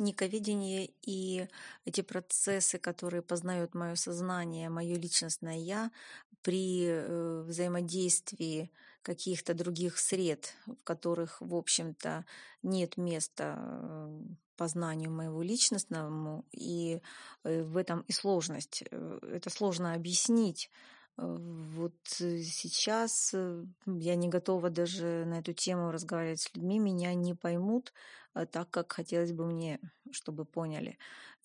Никоведение и эти процессы, которые познают мое сознание, мое личностное я при э, взаимодействии каких-то других сред, в которых, в общем-то, нет места э, познанию моего личностному, и э, в этом и сложность. Это сложно объяснить, вот э, сейчас э, я не готова даже на эту тему разговаривать с людьми, меня не поймут э, так, как хотелось бы мне, чтобы поняли.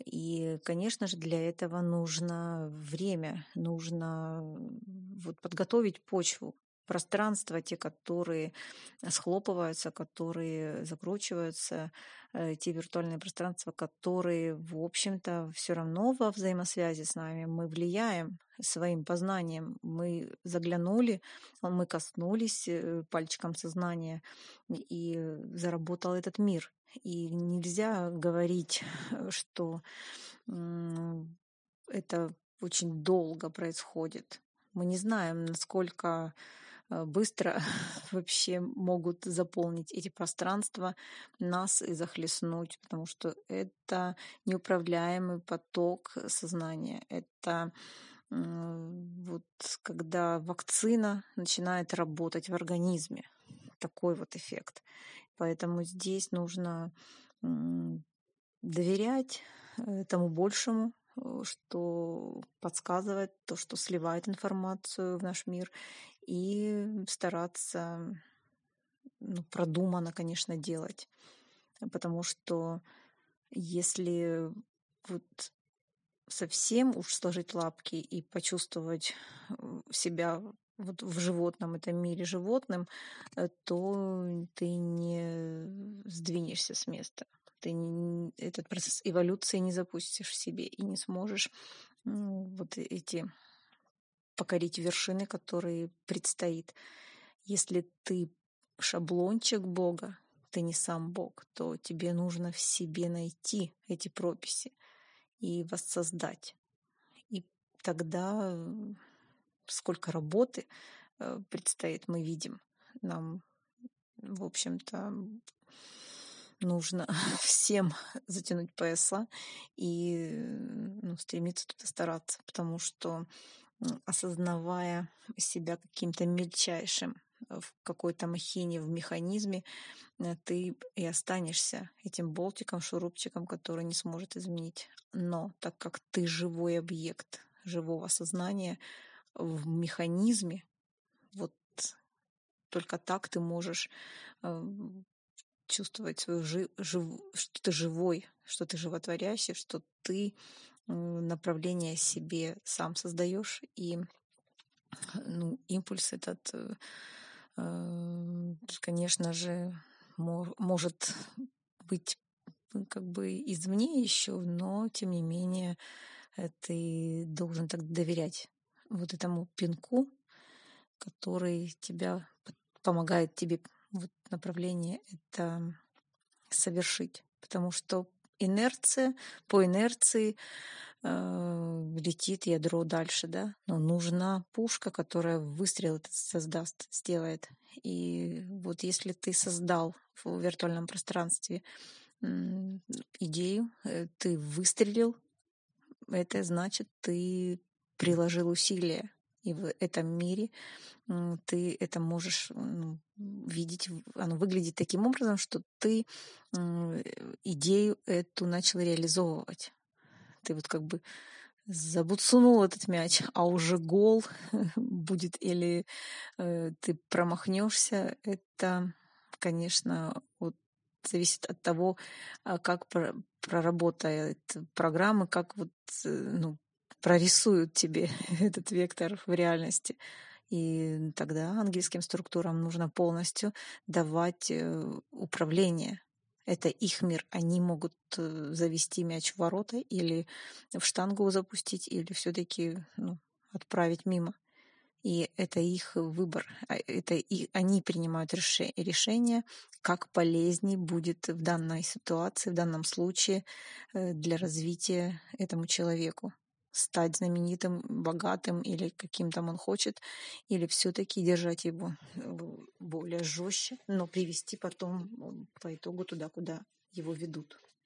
И, конечно же, для этого нужно время, нужно вот подготовить почву, пространства, те, которые схлопываются, которые закручиваются, э, те виртуальные пространства, которые, в общем-то, все равно во взаимосвязи с нами. Мы влияем своим познанием. Мы заглянули, мы коснулись э, пальчиком сознания, и заработал этот мир. И нельзя говорить, что это очень долго происходит. Мы не знаем, насколько быстро вообще могут заполнить эти пространства, нас и захлестнуть, потому что это неуправляемый поток сознания. Это вот когда вакцина начинает работать в организме. Такой вот эффект. Поэтому здесь нужно доверять этому большему, э, что подсказывает, то, что сливает информацию в наш мир, и стараться ну, продуманно, конечно, делать. Потому что если вот совсем уж сложить лапки и почувствовать э, себя вот в животном этом мире животным, э, то ты не сдвинешься с места. Ты не, этот процесс эволюции не запустишь в себе и не сможешь ну, вот эти покорить вершины, которые предстоит. Если ты шаблончик Бога, ты не сам Бог, то тебе нужно в себе найти эти прописи и воссоздать. И тогда сколько работы э, предстоит, мы видим. Нам, в общем-то, нужно всем затянуть пояса и ну, стремиться туда стараться, потому что осознавая себя каким-то мельчайшим э, в какой-то махине, в механизме, э, ты и останешься этим болтиком, шурупчиком, который не сможет изменить. Но так как ты живой объект живого сознания в механизме, вот только так ты можешь э, чувствовать свою жив, жив, что ты живой, что ты животворящий, что ты направление себе сам создаешь, и ну, импульс этот, э, э, конечно же, может быть как бы извне еще, но тем не менее э, ты должен так доверять вот этому пинку, который тебя помогает тебе вот направление это совершить. Потому что инерция, по инерции э, летит ядро дальше, да, но нужна пушка, которая выстрел этот создаст, сделает. И вот если ты создал в виртуальном пространстве идею, э, ты выстрелил, это значит, ты приложил усилия. И в этом мире ты это можешь ну, видеть, оно выглядит таким образом, что ты идею эту начал реализовывать. Ты вот как бы забуцунул этот мяч, а уже гол будет или э, ты промахнешься, это, конечно, вот зависит от того, а, как проработает программа, как вот, э, ну, прорисуют тебе этот вектор в реальности. И тогда ангельским структурам нужно полностью давать э, управление. Это их мир. Они могут э, завести мяч в ворота или в штангу запустить, или все-таки ну, отправить мимо. И это их выбор. А, это и они принимают решение, как полезнее будет в данной ситуации, в данном случае э, для развития этому человеку стать знаменитым, богатым или каким там он хочет, или все-таки держать его э, более жестче, но привести потом по итогу туда, куда его ведут.